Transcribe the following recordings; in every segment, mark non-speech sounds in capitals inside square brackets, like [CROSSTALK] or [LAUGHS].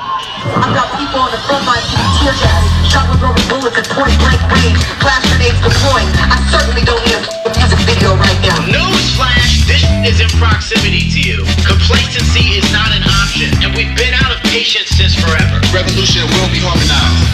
I've got people on the front lines getting tear gas, shot with rubber bullets at point blank range, flash grenades deploying. I certainly don't need a music video right now. Newsflash, this is in proximity to you. Complacency is not an option, and we've been out of patience since forever. Revolution will be harmonized.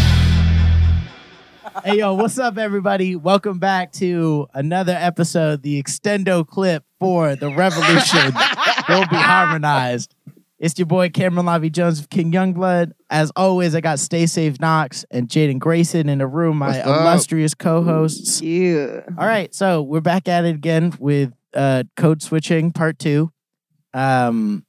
Hey yo, what's up, everybody? Welcome back to another episode, the extendo clip for the revolution [LAUGHS] will be harmonized. It's your boy Cameron Lavi Jones of King Youngblood. As always, I got Stay Safe Knox and Jaiden Grayson in the room, my illustrious co-hosts. Yeah. All right, so we're back at it again with uh, code switching part two. Um,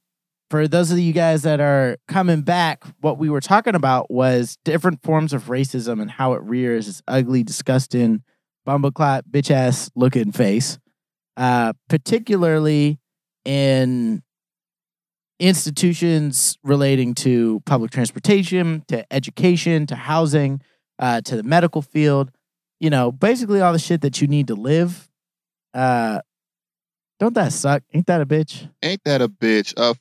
for those of you guys that are coming back, what we were talking about was different forms of racism and how it rears its ugly, disgusting, bumbleclot, bitch ass looking face, uh, particularly in institutions relating to public transportation, to education, to housing, uh, to the medical field you know, basically all the shit that you need to live. Uh don't that suck? Ain't that a bitch? Ain't that a bitch? Uh,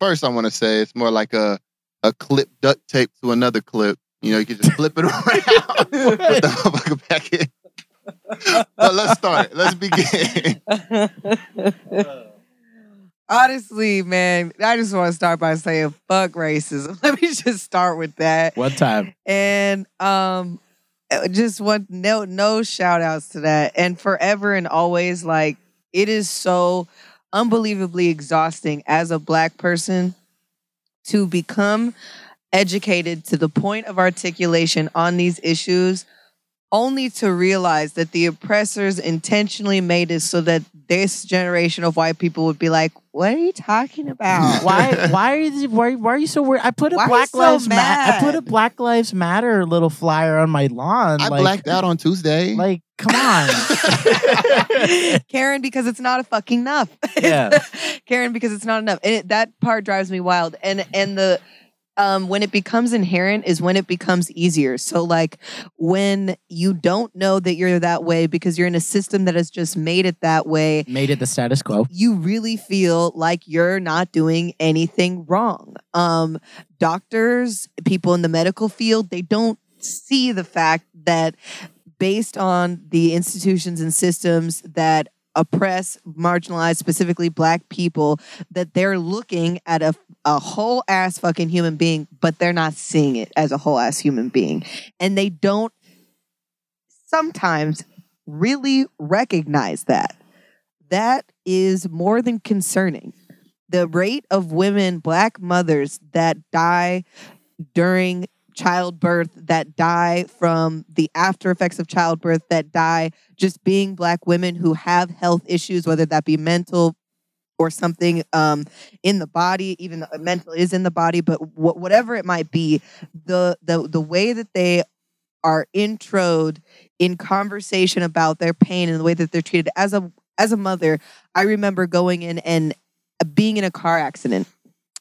first, I want to say it's more like a a clip duct tape to another clip. You know, you can just flip it [LAUGHS] around, [LAUGHS] put the motherfucker back in. [LAUGHS] but let's start. Let's begin. Honestly, man, I just want to start by saying fuck racism. [LAUGHS] Let me just start with that. One time. And um uh, just want no no shout outs to that. And forever and always, like it is so unbelievably exhausting as a black person to become educated to the point of articulation on these issues only to realize that the oppressors intentionally made it so that this generation of white people would be like, "What are you talking about?" [LAUGHS] Why why are you why, why are you so worried? I put a Why Black so Lives Matter I put a? Black Lives Matter little flyer on my lawn. I like, blacked out on Tuesday. Like, come on. [LAUGHS] Karen, because it's not a fucking enough. Yeah. [LAUGHS] Karen, because it's not enough, and it, that part drives me wild. And and the um when it becomes inherent is when it becomes easier. So like when you don't know that you're that way because you're in a system that has just made it that way. Made it the status quo. You really feel like you're not doing anything wrong. Um, doctors, people in the medical field, they don't see the fact that based on the institutions and systems that oppress marginalized specifically black people that they're looking at a, a whole ass fucking human being but they're not seeing it as a whole ass human being. And they don't sometimes really recognize that. That is more than concerning. The rate of women black mothers that die during childbirth that die from the after effects of childbirth that die. Just being black women who have health issues whether that be mental or something um, in the body even though mental is in the body but wh- whatever it might be the the the way that they are introed in conversation about their pain and the way that they're treated as a as a mother i remember going in and being in a car accident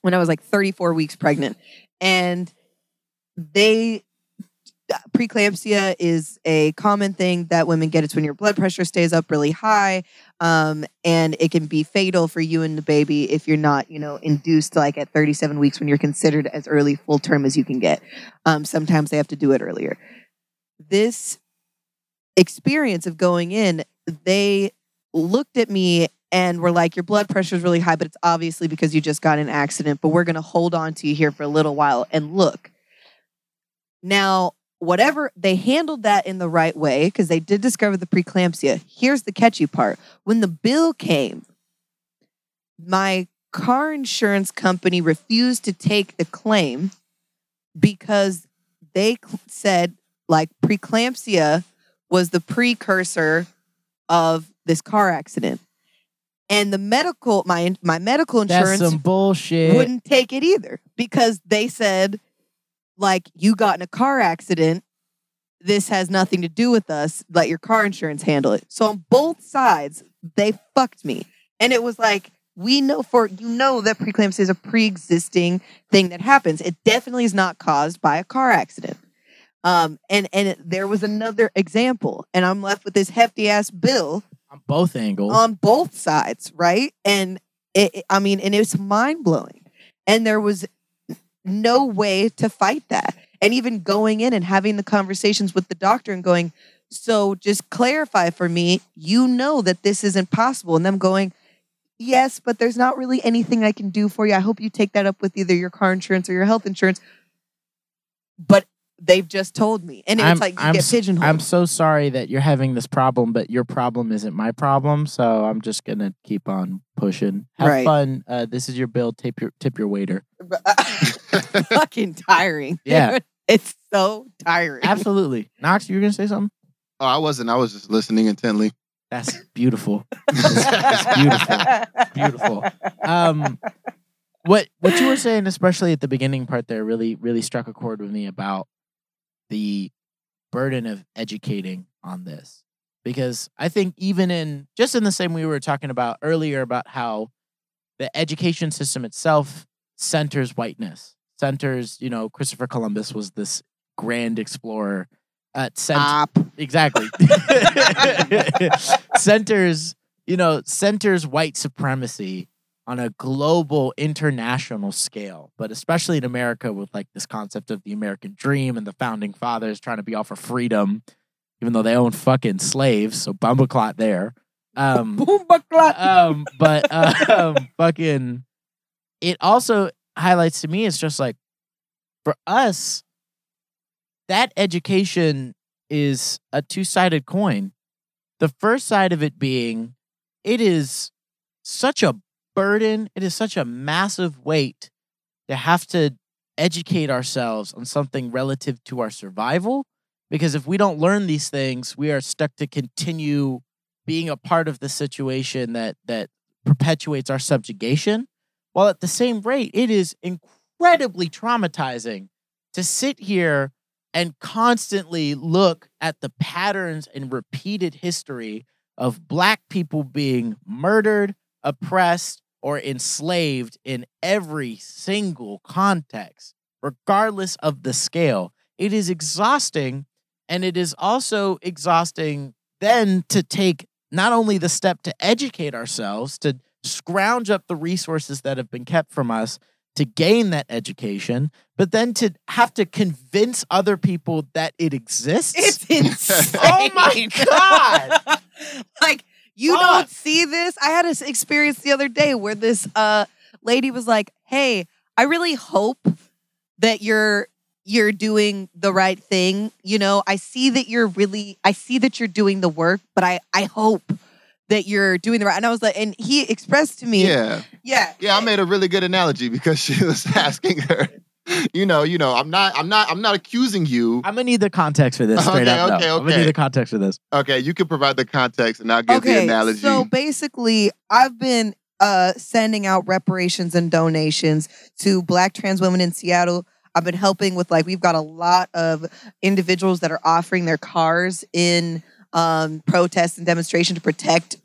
when i was like 34 weeks pregnant. And they preeclampsia is a common thing that women get. It's when your blood pressure stays up really high um, and it can be fatal for you and the baby if you're not you know induced like at 37 weeks when you're considered as early full term as you can get. Um, sometimes they have to do it earlier. This experience of going in they looked at me and were like your blood pressure is really high but it's obviously because you just got an accident but we're going to hold on to you here for a little while and look now, whatever they handled that in the right way because they did discover the preeclampsia. Here's the catchy part: when the bill came, my car insurance company refused to take the claim because they said like preeclampsia was the precursor of this car accident. And the medical my my medical insurance That's some bullshit. wouldn't take it either because they said like you got in a car accident this has nothing to do with us let your car insurance handle it so on both sides they fucked me and it was like we know for you know that preeclampsia is a pre-existing thing that happens it definitely is not caused by a car accident um and and it, there was another example and i'm left with this hefty ass bill on both angles. on both sides, right? And it, it- I mean, and it's mind blowing. And there was no way to fight that. And even going in and having the conversations with the doctor and going, so just clarify for me, you know that this isn't possible. And them going, yes, but there's not really anything I can do for you. I hope you take that up with either your car insurance or your health insurance. But they've just told me. And it's I'm- like you I'm get pigeonholed. I'm so sorry that you're having this problem, but your problem isn't my problem. So I'm just gonna keep on pushing. Have Right. fun. Uh, this is your bill. Tip your tip your waiter. [LAUGHS] [LAUGHS] fucking tiring. Yeah. [LAUGHS] it's so tiring. Absolutely. Knox, you were gonna say something? Oh, I wasn't. I was just listening intently. That's beautiful. That's beautiful. Beautiful. Um, what what you were saying, especially at the beginning part there, really really struck a chord with me about the burden of educating on this, because I think even in just in the same way we were talking about earlier about how the education system itself centers whiteness, centers you know Christopher Columbus was this grand explorer. Uh, cent- Stop. exactly [LAUGHS] centers you know centers white supremacy on a global international scale but especially in america with like this concept of the american dream and the founding fathers trying to be all for freedom even though they own fucking slaves so bumbleclot there um um, but uh, um, [LAUGHS] fucking, it also highlights to me. is just like for us, that education is a two sided coin. The first side of it being, it is such a burden. It is such a massive weight to have to educate ourselves on something relative to our survival. Because if we don't learn these things, we are stuck to continue being a part of the situation that that perpetuates our subjugation while at the same rate it is incredibly traumatizing to sit here and constantly look at the patterns and repeated history of black people being murdered oppressed or enslaved in every single context regardless of the scale. It is exhausting and it is also exhausting then to take not only the step to educate ourselves, to scrounge up the resources that have been kept from us to gain that education, but then to have to convince other people that it exists. It's [LAUGHS] insane. oh my God. [LAUGHS] like you Fuck. don't see this. I had an experience the other day where this uh lady was like, "Hey, I really hope that you're you're doing the right thing. You know, I see that you're really I see that you're doing the work, but I I hope that you're doing the right." And I was like, and he expressed to me, Yeah. yeah, Yeah, I made a really good analogy because she [LAUGHS] was asking her, you know, you know, I'm not, I'm not, I'm not accusing you. I'm gonna need the context for this straight Okay, up. though. okay, I'm gonna need the context for this. Okay, you can provide the context and I'll give the analogy. So basically, I've been uh, sending out reparations and donations to Black trans women in Seattle. I've been helping with like we've got a lot of individuals that are offering their cars in um, protests and demonstration to protect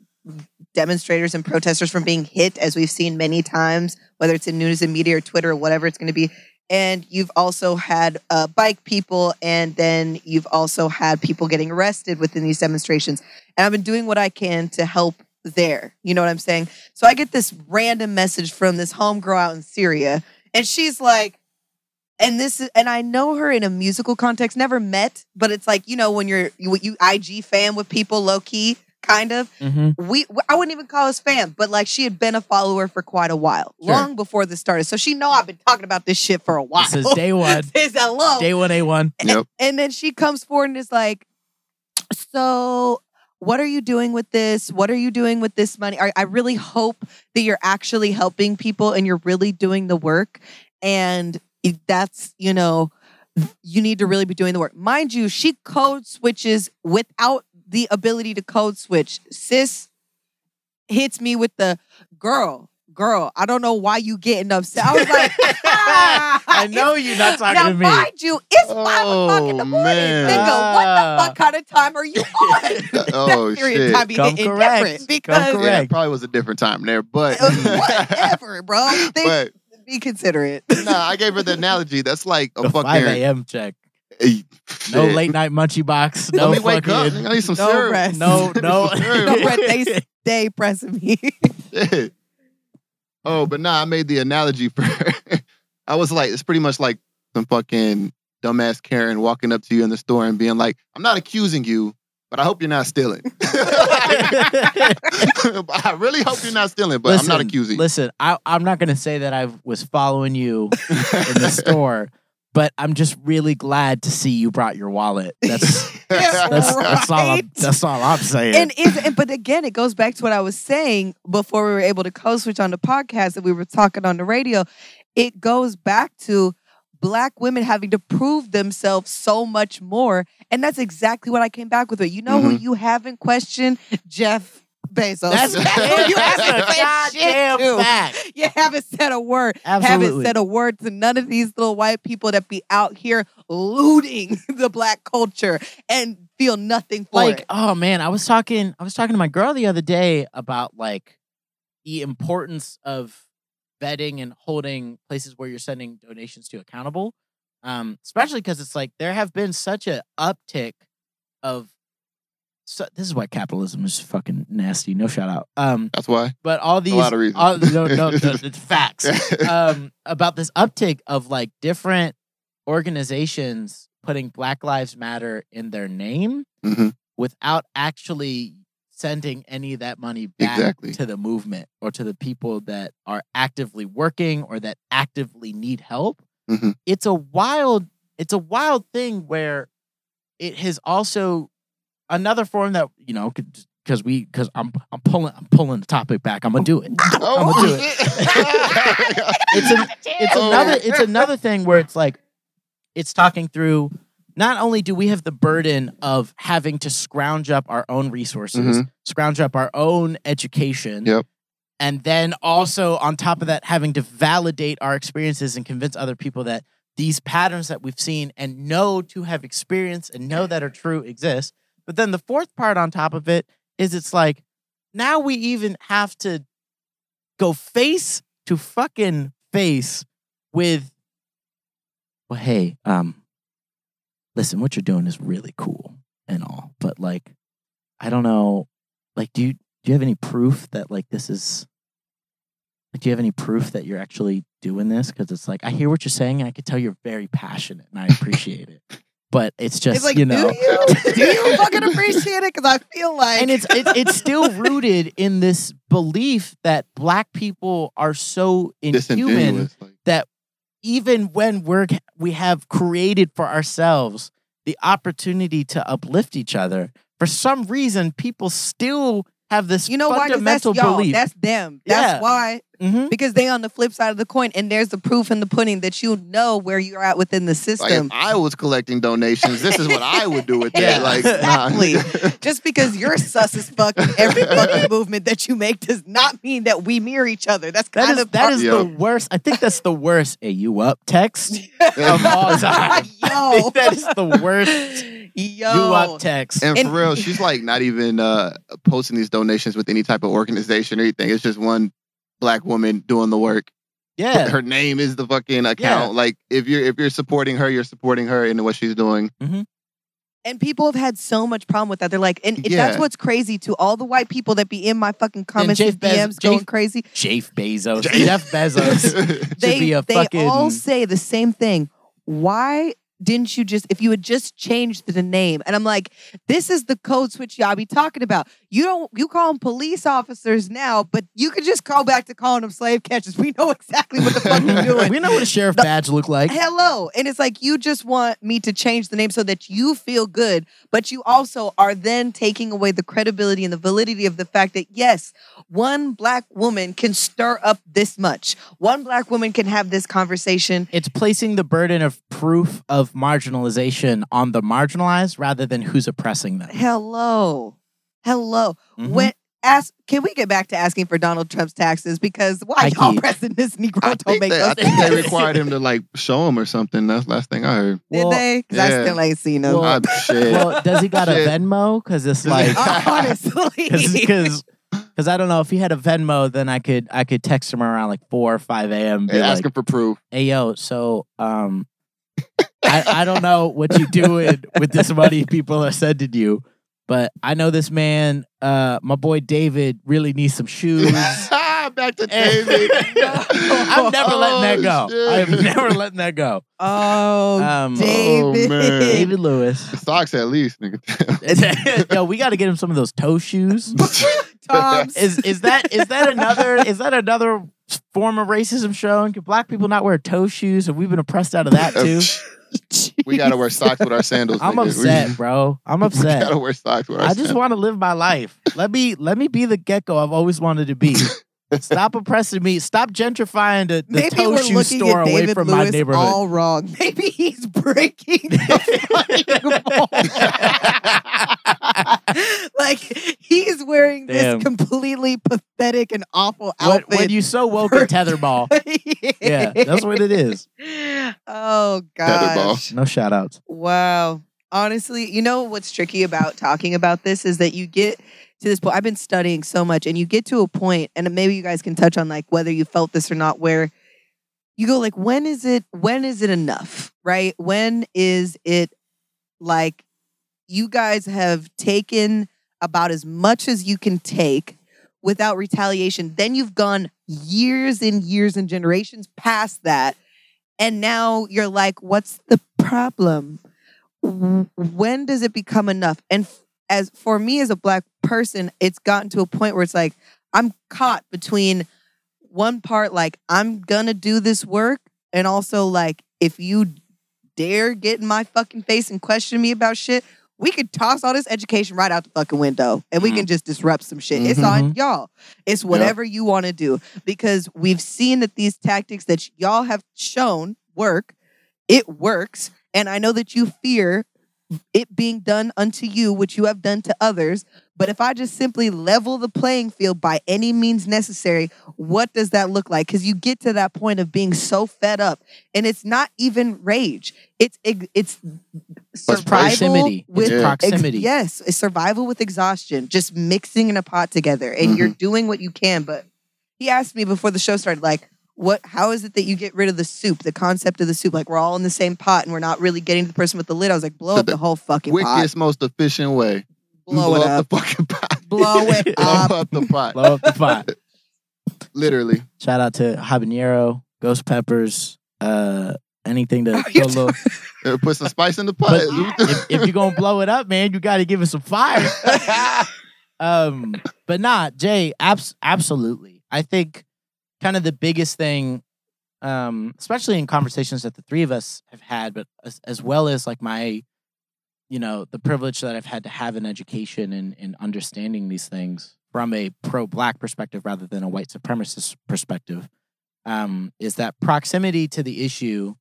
demonstrators and protesters from being hit, as we've seen many times, whether it's in news and media or Twitter or whatever it's going to be. And you've also had uh, bike people, and then you've also had people getting arrested within these demonstrations. And I've been doing what I can to help there. You know what I'm saying? So I get this random message from this homegirl out in Syria, and she's like, and this is, and I know her in a musical context, never met, but it's like, you know, when you're, you, you IG fan with people low key, kind of Mm-hmm. we I wouldn't even call us fam, but like she had been a follower for quite a while, Sure. long before this started. So she know I've been talking about this shit for a while. This is day one. [LAUGHS] Since hello. Day one, A one. Yep. And then she comes forward and is like, "So, what are you doing with this? What are you doing with this money? I, I really hope that you're actually helping people and you're really doing the work. And that's you know." You need to really be doing the work. Mind you, she code switches without the ability to code switch. Sis hits me with the girl, girl. I don't know why you getting upset. I was like, ah, [LAUGHS] I know you're not talking now, to me. mind you, it's five o'clock in the Oh, morning. man. Nigga, what Ah. the fuck kind of time are you [LAUGHS] on? Oh, that period shit. time be getting correct. different because yeah, it probably was a different time there, but whatever, [LAUGHS] bro. Think, but be considerate. no, I gave her the analogy. That's like a The fucking 5 a.m. check. Hey, No late night munchie box. [LAUGHS] No Let me wake up. fucking. I need some No syrup. rest. [LAUGHS] No, no. Some no, but they [LAUGHS] stay pressing me. Shit. Oh, but nah, I made the analogy for I was like, it's pretty much like some fucking dumbass Karen walking up to you in the store and being like, I'm not accusing you, but I hope you're not stealing. I really hope you're not stealing, but I'm not accusing you. Listen, I, I'm not going to say that I was following you in the store, but I'm just really glad to see you brought your wallet. That's [LAUGHS] Yeah, that's, that's all I'm, that's all I'm saying. and is and but again, it goes back to what I was saying before we were able to code switch on the podcast that we were talking on the radio. It goes back to black women having to prove themselves so much more, and that's exactly what I came back with. It. You know who Mhm. you haven't questioned? Jeff Bezos. that's, [LAUGHS] who you haven't said shit goddamn to. fact. You haven't said a word. Absolutely. Haven't said a word to none of these little white people that be out here looting [LAUGHS] the black culture and feel nothing for like it. oh man i was talking i was talking to my girl the other day about like the importance of vetting and holding places where you're sending donations to accountable um especially because it's like there have been such a uptick of so, this is why capitalism is fucking nasty no shout out um That's why. but all these lot of reasons. all, no, no, [LAUGHS] no, it's facts [LAUGHS] um, about this uptick of like different organizations putting Black Lives Matter in their name Mhm. without actually sending any of that money back Exactly. to the movement or to the people that are actively working or that actively need help. Mhm. It's a wild, it's a wild thing where it has also another form that you know because we because I'm I'm pulling I'm pulling the topic back. I'm gonna do it. Oh, I'm gonna do it. [LAUGHS] it's an, it's Oh. another it's another thing where it's like it's talking through not only do we have the burden of having to scrounge up our own resources mm-hmm. scrounge up our own education Yep. and then also on top of that having to validate our experiences and convince other people that these patterns that we've seen and know to have experienced and know that are true exist but then the fourth part on top of it is it's like now we even have to go face to fucking face with well hey um listen what you're doing is really cool and all but like i don't know like do you do you have any proof that like this is like do you have any proof that you're actually doing this? Because it's like i hear what you're saying and i can tell you're very passionate and i appreciate it [LAUGHS] but it's just It's like, you know do you? [LAUGHS] Do you fucking appreciate it? Because I feel like, and it's it, [LAUGHS] it's still rooted in this belief that black people are so inhuman Like, that even when we're we have created for ourselves the opportunity to uplift each other for some reason people still have this you know why? 'Cause that's fundamental y'all. belief That's them. That's Yeah. why. Mhm. Because they on the flip side of the coin, and there's the proof in the pudding that you know where you're at within the like system. if I was collecting donations, this is what I would do with [LAUGHS] Yeah. that. Like, nah. Exactly. [LAUGHS] Just because you're sus as fuck in every fucking [LAUGHS] movement that you make does not mean that we mirror each other. That's kind is of that is Yeah. the worst i think that's the worst hey you up text of all time I [LAUGHS] Yo. think that is the worst Yo. you up text And, And- for real, she's like not even uh, posting these donations with any type of organization or anything. It's just one black woman doing the work. yeah Her name is the fucking account. Like if you're if you're supporting her, you're supporting her in what she's doing. And people have had so much problem with that. They're like, and if that's what's crazy to all the white people that be in my fucking comments Jeff and Bez- going Jeff- crazy. Jeff Bezos Jeff- [LAUGHS] Jeff Bezos [LAUGHS] should They be a they fucking all say the same thing. Why didn't you just if you had just changed the name? And I'm like, this is the code switch y'all be talking about. You don't you call them police officers now, but you could just go back to calling them slave catchers. We know exactly what the fuck you're [LAUGHS] doing. we know what a sheriff The- badge look like Hello. And it's like you just want me to change the name so that you feel good, but you also are then taking away the credibility and the validity of the fact that yes, one black woman can stir up this much. One black woman can have this conversation. it's placing the burden of proof of marginalization on the marginalized rather than who's oppressing them. Hello. Hello. Mhm. When ask can we get back to asking for Donald Trump's taxes? Because why I y'all keep- pressing this Negro I don't make they, no I think they required him to like show him or something. That's the last thing I heard. Did Well, they? Because I yeah. still ain't seen them. Well, shit. Well, does he got a Venmo? Because it's like, [LAUGHS] Honestly. because because I don't know if he had a Venmo, then I could I could text him around like four or five a.m. and Hey, like, ask him for proof. hey yo, so um, I I don't know what you doing with this money people are sending you, but I know this man, uh, my boy David, really needs some shoes. [LAUGHS] back to Hey. [LAUGHS] David. I'm never letting that go. Oh, I'm never letting that go. Oh, Um, David. man. David Lewis. Socks at least, nigga. [LAUGHS] Yo, we got to get him some of those toe shoes. Tom's. Is is that is that another is that another form of racism showing? Can black people not wear toe shoes? Have we been oppressed out of that too? We gotta wear socks with our sandals. I'm nigga. We- upset, bro. I'm [LAUGHS] We upset. gotta wear socks with our I just sandals. want to live my life. Let me let me be the gecko I've always wanted to be. [LAUGHS] Stop oppressing me. Stop gentrifying the, the Maybe toe we're shoe looking store at away David from Lewis my neighborhood. all wrong. [LAUGHS] Maybe he's breaking the fucking mold. like he's wearing Damn. this completely pathetic and awful when, outfit. when you so woke at tetherball. Yeah, that's what it is. Oh Tetherball. gosh. No shout outs. Wow. Honestly, you know what's tricky about talking about this is that you get to this point. I've been studying so much, and you get to a point, and maybe you guys can touch on like whether you felt this or not, where you go like, when is it? When is it enough? Right? When is it like you guys have taken about as much as you can take without retaliation? Then you've gone years and years and generations past that, and now you're like, what's the problem? when does it become enough? And as for me as a black person, it's gotten to a point where it's like I'm caught between one part like I'm gonna do this work, and also like if you dare get in my fucking face and question me about shit, we could toss all this education right out the fucking window and we can mm-hmm. just disrupt some shit. It's on mm-hmm. y'all. It's whatever you want to do because we've seen that these tactics that y'all have shown work. It works. And I know that you fear it being done unto you, which you have done to others. But if I just simply level the playing field by any means necessary, what does that look like? Because you get to that point of being so fed up, and it's not even rage. It's it's survival proximity. It's with Yeah. ex- proximity. yes, it's survival with exhaustion, just mixing in a pot together, and you're mm-hmm. doing what you can. But he asked me before the show started, like, what? How is it that you get rid of the soup? The concept of the soup, like we're all in the same pot, and we're not really getting to the person with the lid. I was like, blow So up the the whole fucking pot, Quickest, most efficient way. blow, it up, the fucking pot. blow [LAUGHS] it Blow up. up the pot. Blow up the pot. [LAUGHS] Literally. Shout out to habanero, ghost peppers, uh, anything to [LAUGHS] a little. Uh, Put some spice in the pot. If, if you're gonna blow it up, man, you got to give it some fire. um, but not Jay. Abs- absolutely. I think kind of the biggest thing, um, especially in conversations that the three of us have had, but as, as well as like my, you know, the privilege that I've had to have in education and in understanding these things from a pro-black perspective rather than a white supremacist perspective, um, is that proximity to the issue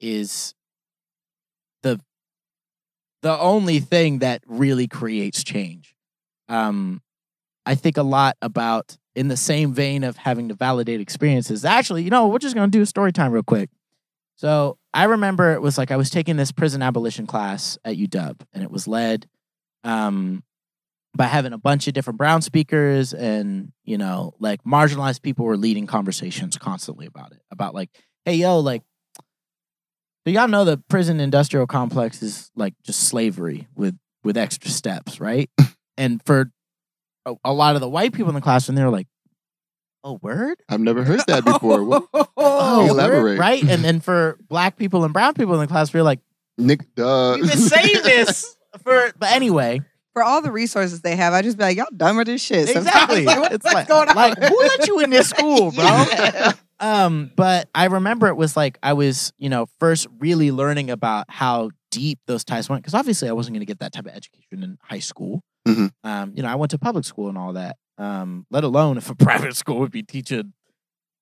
is the the only thing that really creates change. Um, I think a lot about in the same vein of having to validate experiences. Actually, you know, we're just gonna do a story time real quick. So I remember it was like I was taking this prison abolition class at UW, and it was led um, by having a bunch of different brown speakers, and you know, like marginalized people were leading conversations constantly about it, about like, hey, yo, like so y'all know the prison industrial complex is like just slavery with with extra steps, right? [LAUGHS] and for a, a lot of the white people in the classroom, they were like, "Oh, word." I've never heard that [LAUGHS] before. What? Oh, word, [LAUGHS] elaborate. right? And then for black people and brown people in the class, we are like, Nick, duh. "We've been saying this [LAUGHS] for." But anyway, For all the resources they have, I just be like, y'all done with this shit. Sometimes, exactly. like, what- it's what's like, going on? like, who let you in this school, bro? Yeah. Um, but I remember it was like I was, you know, first really learning about how deep those ties went because obviously I wasn't going to get that type of education in high school. Mhm. Um, you know, I went to public school and all that. Um, let alone if a [LAUGHS] private school would be teaching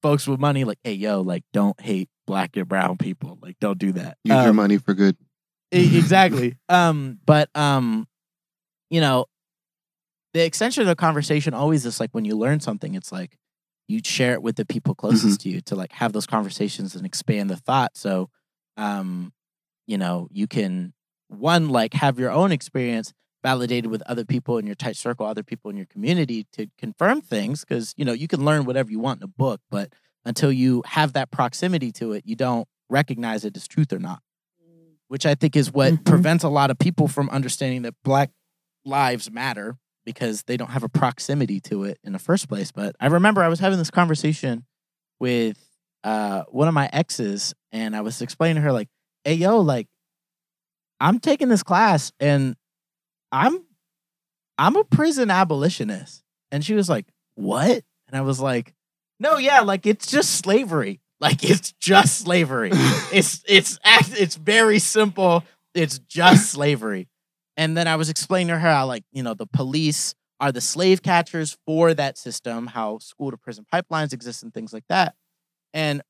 folks with money like, hey, yo, like, don't hate black and brown people, like, don't do that. Use your Um, money for good. [LAUGHS] Exactly. um, but um, you know, the extension of the conversation always is like when you learn something, it's like you share it with the people closest to you to like have those conversations and expand the thought. So, um, you know, you can one like have your own experience validated with other people in your tight circle, other people in your community to confirm things because you know you can learn whatever you want in a book, but until you have that proximity to it, you don't recognize it as truth or not which I think is what Mhm. prevents a lot of people from understanding that Black lives matter because they don't have a proximity to it in the first place. But I remember I was having this conversation with uh, one of my exes, and I was explaining to her like, "Hey, yo, like, I'm taking this class, and I'm I'm a prison abolitionist," and she was like, "What?" And I was like, "No, yeah, like it's just slavery." Like it's just slavery. [LAUGHS] it's it's it's very simple. It's just slavery. And then I was explaining to her how like, you know, the police are the slave catchers for that system, how school to prison pipelines exist and things like that. And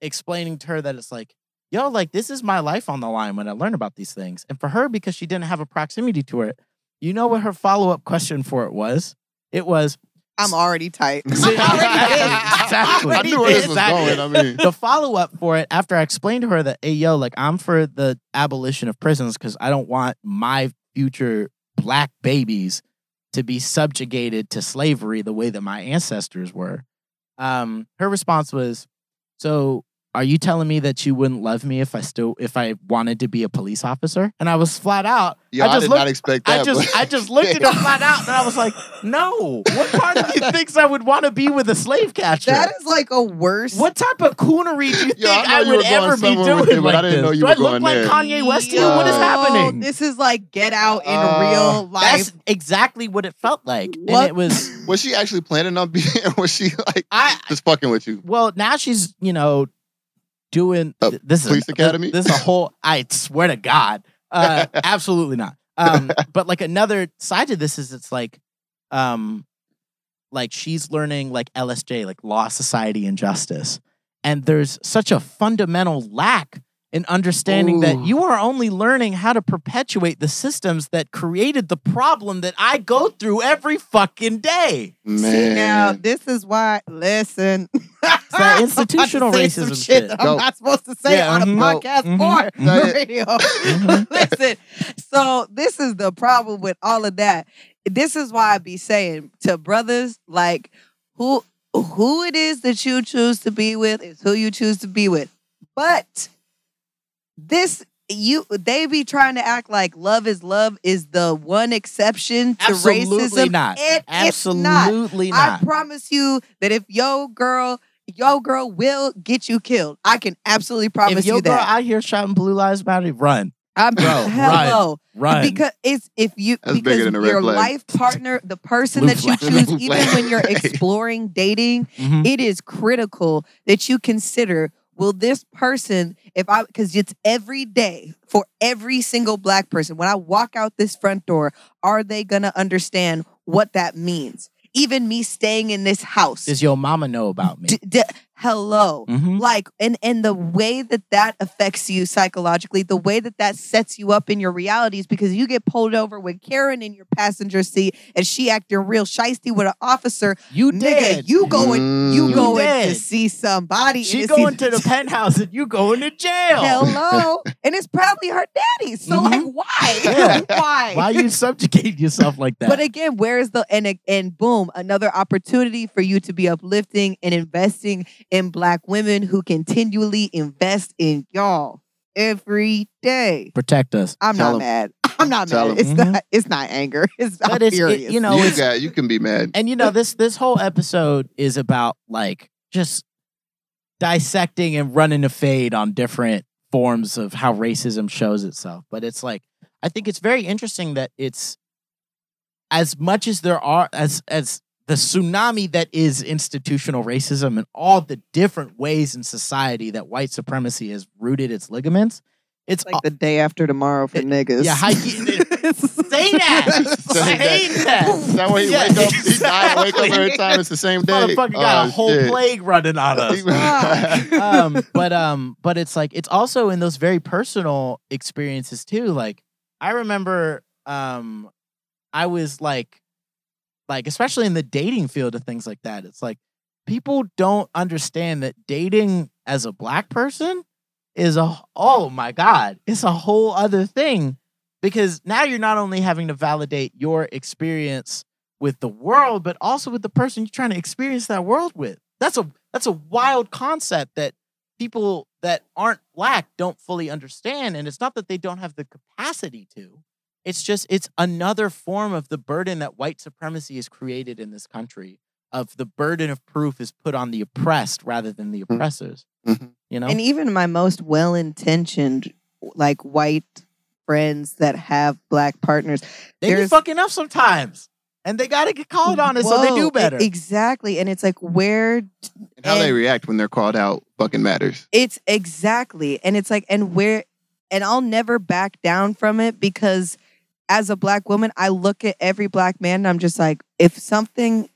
explaining to her that it's like, yo, like this is my life on the line when I learn about these things. And for her, because she didn't have a proximity to it, you know what her follow-up question for it was? It was, I'm already tight. [LAUGHS] See, [LAUGHS] exactly. I knew where this was Exactly. going. I mean, the follow up for it after I explained to her that, hey, yo, like I'm for the abolition of prisons because I don't want my future black babies to be subjugated to slavery the way that my ancestors were. Um, her response was, so are you telling me that you wouldn't love me if I still if I wanted to be a police officer? And I was flat out. yo, I I, just did looked, not expect that. I just I just looked at her [LAUGHS] flat out and I was like, no. What part of you [LAUGHS] thinks I would want to be with a slave catcher? that is like a worse. What type of coonery do you think Yo, I I, would ever be doing with it, but like I didn't this? know you do were I look like there. Kanye West to you? What is happening? This is like Get Out in Uh, real life. That's exactly what it felt like, What? and it was. [LAUGHS] was she actually planning on being? Or was she like I just fucking with you? well now she's you know doing Uh, th- this is Police a, Academy? This is a whole. I swear to God, uh, [LAUGHS] absolutely not. Um, [LAUGHS] but like another side to this is it's like, um, like she's learning like LSJ, like law, society, and justice, and there's such a fundamental lack in understanding that you are only learning how to perpetuate the systems that created the problem that I go through every fucking day. Man, See now, this is why. Listen, [LAUGHS] it's that institutional racism shit shit. that I'm not supposed to say Yeah, on a mhm. podcast Mhm. or [LAUGHS] radio. Mhm. [LAUGHS] Listen, so this is the problem with all of that. This is why I be saying to brothers like who who it is that you choose to be with is who you choose to be with. But this you they be trying to act like love is love is the one exception to racism. Absolutely racism. not. It- it's not. Absolutely I promise you that if yo girl, yo girl will get you killed. I can absolutely promise if your you girl that. out here shouting blue lives matter, run, I'm Bro, [LAUGHS] run. hello. run. Because it's if you That's because than a red your flag. life partner, the person Blue that you flag. choose, even flag. when you're exploring dating, Mhm. it is critical that you consider will this person if i because it's every day for every single black person when i walk out this front door are they gonna understand what that means even me staying in this house Does your mama know about me? D- d- hello Mhm. like and and the way that that affects you psychologically the way that that sets you up in your realities because you get pulled over with karen in your passenger seat and she acting real shisty with an officer You nigga did. you going you Mm. going You to see somebody She and to see going to the penthouse and you going to jail. hello [LAUGHS] and it's probably her daddy so like Mhm. why Yeah. [LAUGHS] why Why you subjugate yourself like that? But again, where is the and and boom, another opportunity for you to be uplifting and investing in black women who continually invest in y'all every day. Protect us. I'm Tell not 'em. mad. [LAUGHS] I'm not Tell mad. 'em. It's Mhm. not. It's not anger. [LAUGHS] It's I'm But it's- it- furious. you know, you got you can be mad. And you know this this whole episode is about like just dissecting and running a fade on different forms of how racism shows itself. But it's like I think it's very interesting that it's as much as there are as as the tsunami that is institutional racism and all the different ways in society that white supremacy has rooted its ligaments. It's like the day after tomorrow for niggas. yeah, how you, [LAUGHS] [LAUGHS] say that. Say that. Is that why he Yeah, wake up? He die and wake up every time. It's the same day. Motherfucker got a Oh, whole shit. plague running on us. [LAUGHS] um, but um, but it's like it's also in those very personal experiences too. Like I remember, um, I was like, like especially in the dating field of things like that. It's like people don't understand that dating as a black person is a oh my god, it's a whole other thing because now you're not only having to validate your experience with the world, but also with the person you're trying to experience that world with. That's a that's a wild concept that people that aren't black don't fully understand. And it's not that they don't have the capacity to. It's just it's another form of the burden that white supremacy has created in this country. Of the burden of proof is put on the oppressed rather than the oppressors. Mhm. You know, And even my most well intentioned, like white friends that have black partners, they be fucking up sometimes, and they got to get called on it so they do better. Exactly. And it's like, where And how they react when they're called out fucking matters. It's exactly. And it's like, and where, and I'll never back down from it because as a black woman, I look at every black man and I'm just like, if something,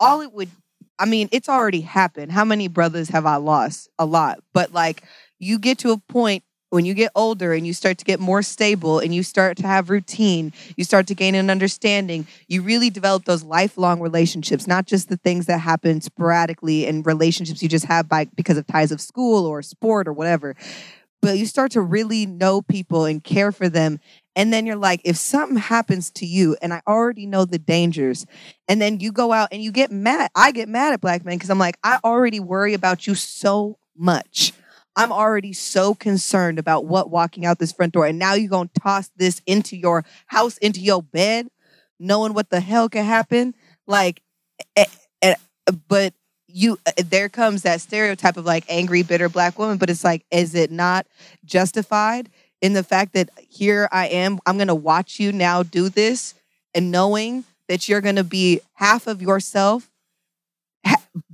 all it would, I mean, it's already happened. How many brothers have I lost? A lot. But like, you get to a point when you get older and you start to get more stable and you start to have routine, you start to gain an understanding, you really develop those lifelong relationships, not just the things that happen sporadically and relationships you just have by because of ties of school or sport or whatever. But you start to really know people and care for them. And then you're like, if something happens to you, and I already know the dangers, and then you go out and you get mad. I get mad at black men because I'm like, I already worry about you so much. I'm already so concerned about what walking out this front door. And now you're going to toss this into your house, into your bed, knowing what the hell could happen. Like, eh, eh, but you, eh, there comes that stereotype of like angry, bitter black woman. But it's like, is it not justified in the fact that here I am, I'm going to watch you now do this and knowing that you're going to be half of yourself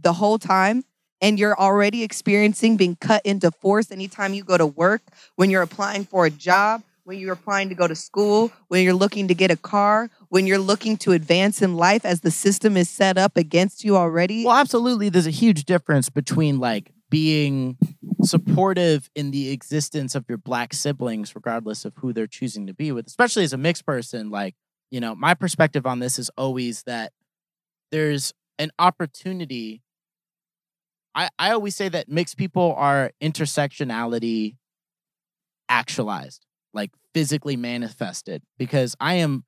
the whole time and you're already experiencing being cut into force anytime you go to work, when you're applying for a job, when you're applying to go to school, when you're looking to get a car, when you're looking to advance in life as the system is set up against you already. Well, absolutely. There's a huge difference between like being supportive in the existence of your black siblings, regardless of who they're choosing to be with, especially as a mixed person. Like, you know, my perspective on this is always that there's an opportunity. I, I always say that mixed people are intersectionality actualized, like physically manifested, because I am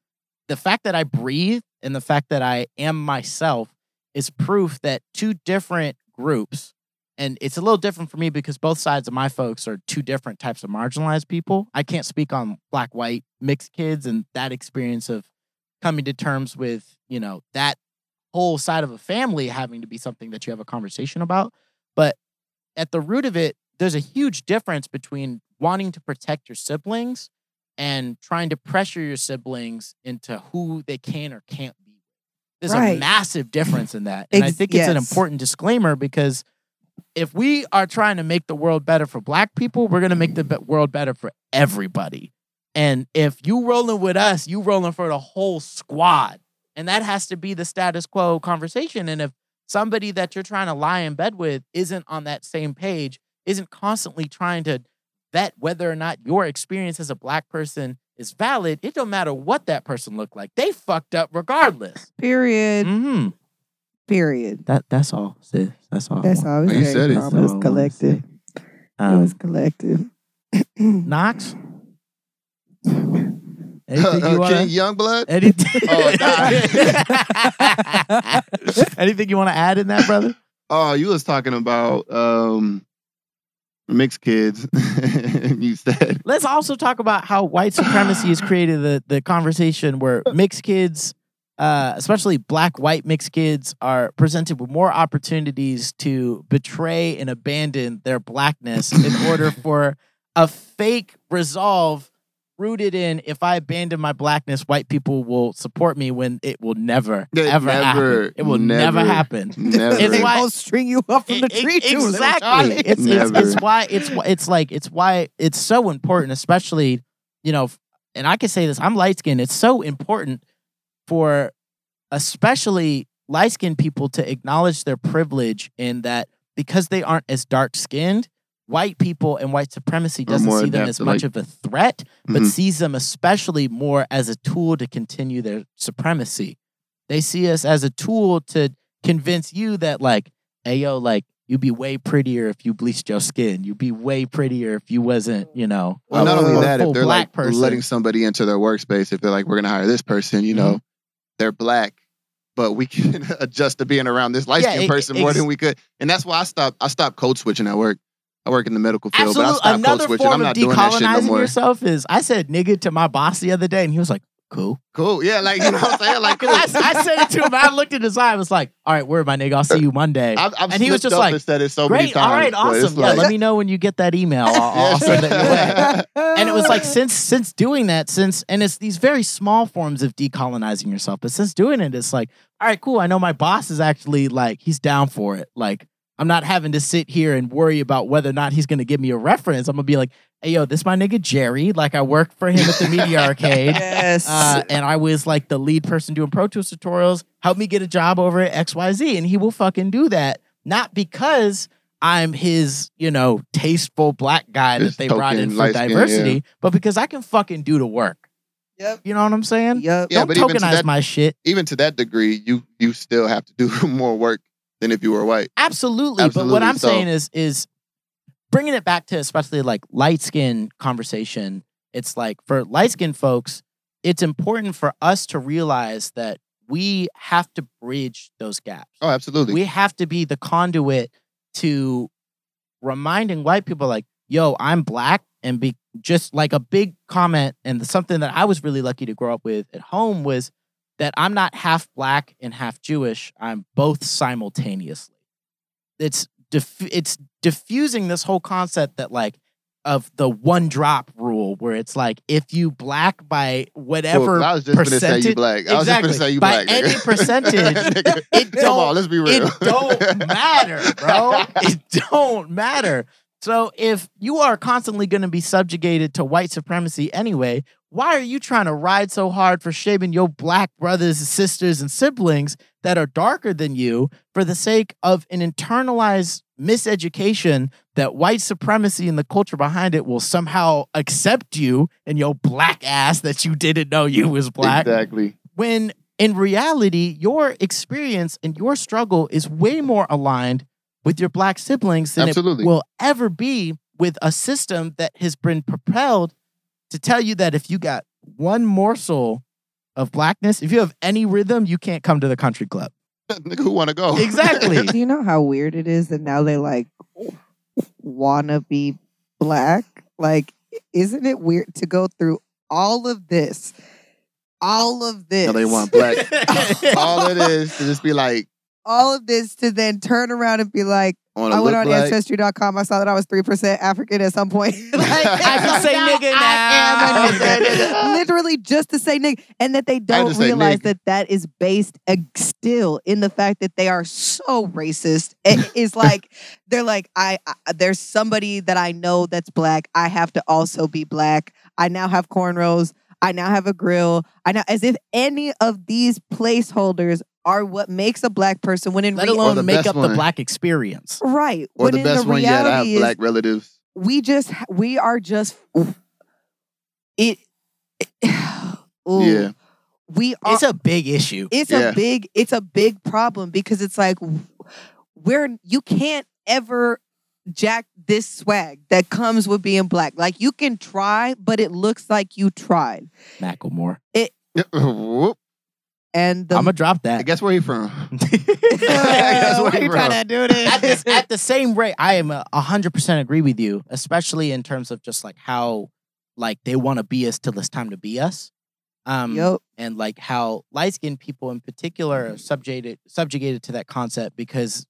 the fact that I breathe and the fact that I am myself is proof that two different groups, and it's a little different for me because both sides of my folks are two different types of marginalized people. I can't speak on black, white, mixed kids and that experience of coming to terms with, you know, that whole side of a family having to be something that you have a conversation about. But at the root of it, there's a huge difference between wanting to protect your siblings and trying to pressure your siblings into who they can or can't be. There's a massive difference in that. And I Ex- think it's an important disclaimer because if we are trying to make the world better for black people, we're going to make the world better for everybody. And if you rolling with us, you rolling for the whole squad. And that has to be the status quo conversation. And if somebody that you're trying to lie in bed with isn't on that same page, isn't constantly trying to vet whether or not your experience as a black person is valid, it don't matter what that person looked like. They fucked up regardless. Period. Mm-hmm. Period. That that's all, sis. That's all. That's all. It was You said it. It was all I wanted to collected. say. It Um, was collected. [CLEARS THROAT] Knox. Anything you Uh, wanna? King Youngblood? Anything? [LAUGHS] Oh, [LAUGHS] Anything you want to add in that, brother? Oh, you was talking about um mixed kids. [LAUGHS] you said Let's also talk about how white supremacy has created the the conversation where mixed kids, uh, especially black white mixed kids, are presented with more opportunities to betray and abandon their blackness in order [LAUGHS] for a fake resolve rooted in if I abandon my blackness, white people will support me when it will never, It ever never- happen. It will never, never- happen. [LAUGHS] never. It's they why- gonna string you up from the tree too. Exactly. It's, it's it's why it's it's like it's why it's so important, especially you know, and I can say this. I'm light skinned. It's so important for especially light skinned people to acknowledge their privilege in that because they aren't as dark skinned. White people and white supremacy doesn't see them as to, much like- of a threat, but Mhm. sees them especially more as a tool to continue their supremacy. They see us as a tool to convince you that, like, hey, yo, like, you'd be way prettier if you bleached your skin. You'd be way prettier if you wasn't, you know, Well, not only that, if they're black like person. letting somebody into their workspace, if they're like, we're gonna hire this person, you know, they're black, but we can [LAUGHS] adjust to being around this light skinned e- person more than we could. And that's why I stopped I stopped code switching at work. I work in the medical field, Absolutely. but I stopped code Another switching. form I'm of not doing that shit no decolonizing more. yourself is I said nigga to my boss the other day, and he was like, "Cool." Cool. Yeah, like you know what I'm saying? Like [LAUGHS] cool. I, I said it to him. I looked at his eye. I was like, "All right, word, my nigga. I'll see you Monday." I've, I've and he was just like, said it so many Great. times. All right. Awesome. Yeah. like- Let me know when you get that email. I'll, [LAUGHS] I'll send it your way. and it was like [LAUGHS] since since doing that since and it's these very small forms of decolonizing yourself but since doing it it's like all right cool i know my boss is actually like he's down for it like i'm not having to sit here and worry about whether or not he's going to give me a reference i'm going to be like hey yo this my nigga jerry like i work for him at the media [LAUGHS] arcade yes. uh, and I was like the lead person doing Pro Tools tutorials. Help me get a job over at XYZ. And he will fucking do that. Not because I'm his, you know, tasteful black guy His that they brought in for light skin, diversity, yeah. but because I can fucking do the work. Yep. You know what I'm saying? Yep. Yeah, Don't but even to tokenize that- my shit. even to that degree, you you still have to do [LAUGHS] more work than if you were white. Absolutely. But what I'm so- saying is is bringing it back to especially like light skin conversation. It's like for light skin folks, it's important for us to realize that we have to bridge those gaps. Oh, absolutely. we have to be the conduit to reminding white people like yo i'm black and be just like a big comment and something that i was really lucky to grow up with at home was that i'm not half black and half jewish i'm both simultaneously it's diff- it's diffusing this whole concept that like of the one drop rule where it's like if you black by whatever Well, I was just gonna say you black. I was just gonna say you By black. nigga. any [LAUGHS] percentage, it don't- on, let's be real. it don't [LAUGHS] matter, bro. It don't matter. So if you are constantly going to be subjugated to white supremacy anyway, why are you trying to ride so hard for shaving your black brothers and sisters and siblings that are darker than you for the sake of an internalized miseducation that white supremacy and the culture behind it will somehow accept you and your black ass that you didn't know you was black Exactly. when in reality, your experience and your struggle is way more aligned with your black siblings than Absolutely. it will ever be with a system that has been propelled to tell you that if you got one morsel of blackness, if you have any rhythm, you can't come to the country club. [LAUGHS] Nigga, who want to go? Exactly. [LAUGHS] Do you know how weird it is that now they like wanna be black? Like, isn't it weird to go through all of this? All of this. No, they want black. [LAUGHS] All it is to just be like, all of this to then turn around and be like, I I went on like. ancestry.com. I saw that I was 3% African at some point. [LAUGHS] like, I can say nigga now. I am a nigga. [LAUGHS] Literally just to say nigga. And that they don't realize that that is based uh, still in the fact that they are so racist. It is like, they're like, I, I, there's somebody that I know that's black. I have to also be black. I now have cornrows. I now have a grill. I now, as if any of these placeholders are what makes a black person when in Let rea- alone the make best up the black experience. Right. Or when the in best the one yet, I have reality is black relatives. we just we are just it. [SIGHS] Ooh, Yeah. we are. It's a big issue. it's Yeah. a big it's a big problem because it's like we're you can't ever jack this swag that comes with being black. Like you can try, but it looks like you tried. Macklemore. [LAUGHS] Whoop. And the I'm gonna drop that. Guess where he from? [LAUGHS] Why where you tryna do at, this, at the same rate, I am a hundred percent agree with you, especially in terms of just like how like they want to be us till it's time to be us. Um, Yup. and like how light skinned people in particular are subjugated subjugated to that concept because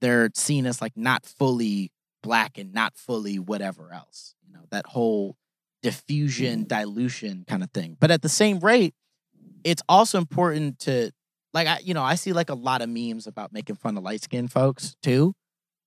they're seen as like not fully black and not fully whatever else. You know, that whole diffusion, dilution kind of thing. But at the same rate, it's also important to like I you know, I see like a lot of memes about making fun of light skinned folks too.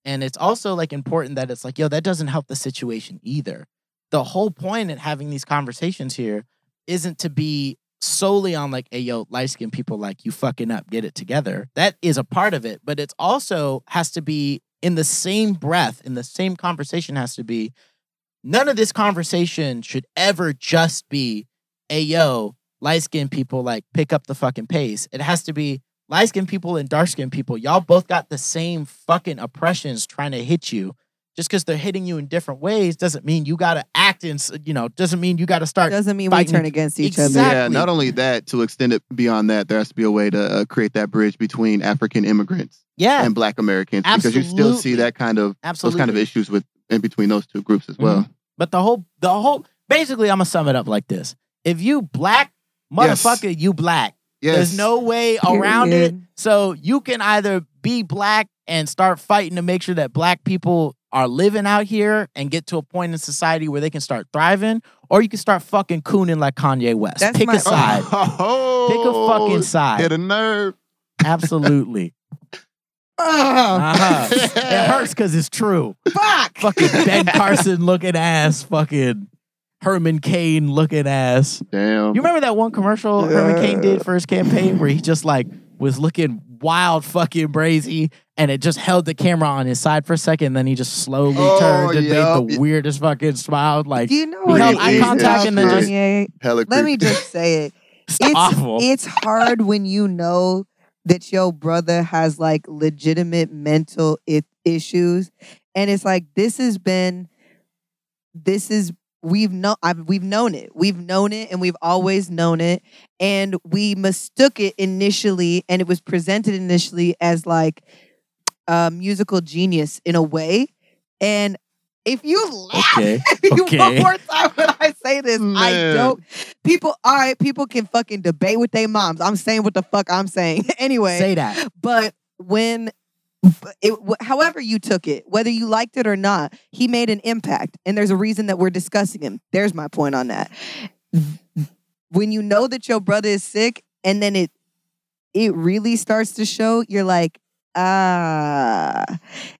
And it's also like important that it's like, yo, that doesn't help the situation either. The whole point in having these conversations here isn't to be solely on like, hey, yo, light skinned people like you fucking up, get it together. That is a part of it, but it's also has to be in the same breath, in the same conversation has to be none of this conversation should ever just be, hey, yo, light skinned people like pick up the fucking pace. It has to be light skinned people and dark skinned people. Y'all both got the same fucking oppressions trying to hit you. Just because they're hitting you in different ways doesn't mean you got to act in, you know, doesn't mean you got to start. Doesn't mean we turn against each Exactly. other. Yeah, not only that, to extend it beyond that, there has to be a way to uh, create that bridge between African immigrants Yeah, and Black Americans because you still see that kind of those kind of issues with in between those two groups as well. But the whole, the whole, basically, I'm gonna sum it up like this: If you black, Yes. motherfucker, you black. Yes. There's no way around it. So you can either be black and start fighting to make sure that black people are living out here and get to a point in society where they can start thriving, or you can start fucking cooning like Kanye West. That's Pick my- a side. [LAUGHS] Oh, Pick a fucking side. Hit a nerve. Absolutely. [LAUGHS] Ah, Uh-huh. it hurts because it's true. fuck. Fucking Ben [LAUGHS] Carson looking ass. Fucking Herman Cain looking ass. Damn. You remember that one commercial Herman Cain did for his campaign where he just like was looking wild fucking brazy and it just held the camera on his side for a second and then he just slowly Oh, turned and yup. made the weirdest fucking smile like Do you know He what held it eye contact and then just- Kanye? Hella Let me just say it. [LAUGHS] it's It's awful. it's hard when you know that your brother has like legitimate mental I- issues, and it's like this has been, this is we've known I've, we've known it, we've known it, and we've always known it, and we mistook it initially, and it was presented initially as like a musical genius in a way, and if you laugh okay. at me Okay. one more time when I say this. I don't. People, all right, people can fucking debate with their moms. I'm saying what the fuck I'm saying. [LAUGHS] anyway, Say that. but when, it, however you took it, whether you liked it or not, he made an impact, and there's a reason that we're discussing him. There's my point on that. When you know that your brother is sick, and then it, it really starts to show. You're like, ah,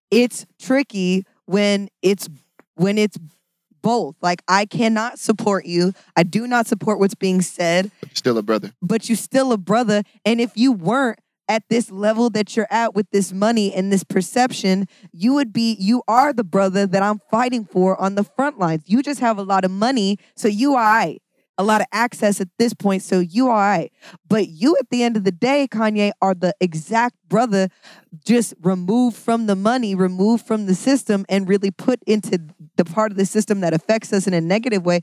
it's tricky when it's when it's both. Like I cannot support you. I do not support what's being said Still a brother. but you still a brother. And if you weren't at this level that you're at with this money and this perception, you would be, you are the brother that I'm fighting for on the front lines. You just have a lot of money, so you are a lot of access at this point, so you are I. But you, at the end of the day, Kanye, are the exact brother just removed from the money, removed from the system, and really put into the part of the system that affects us in a negative way.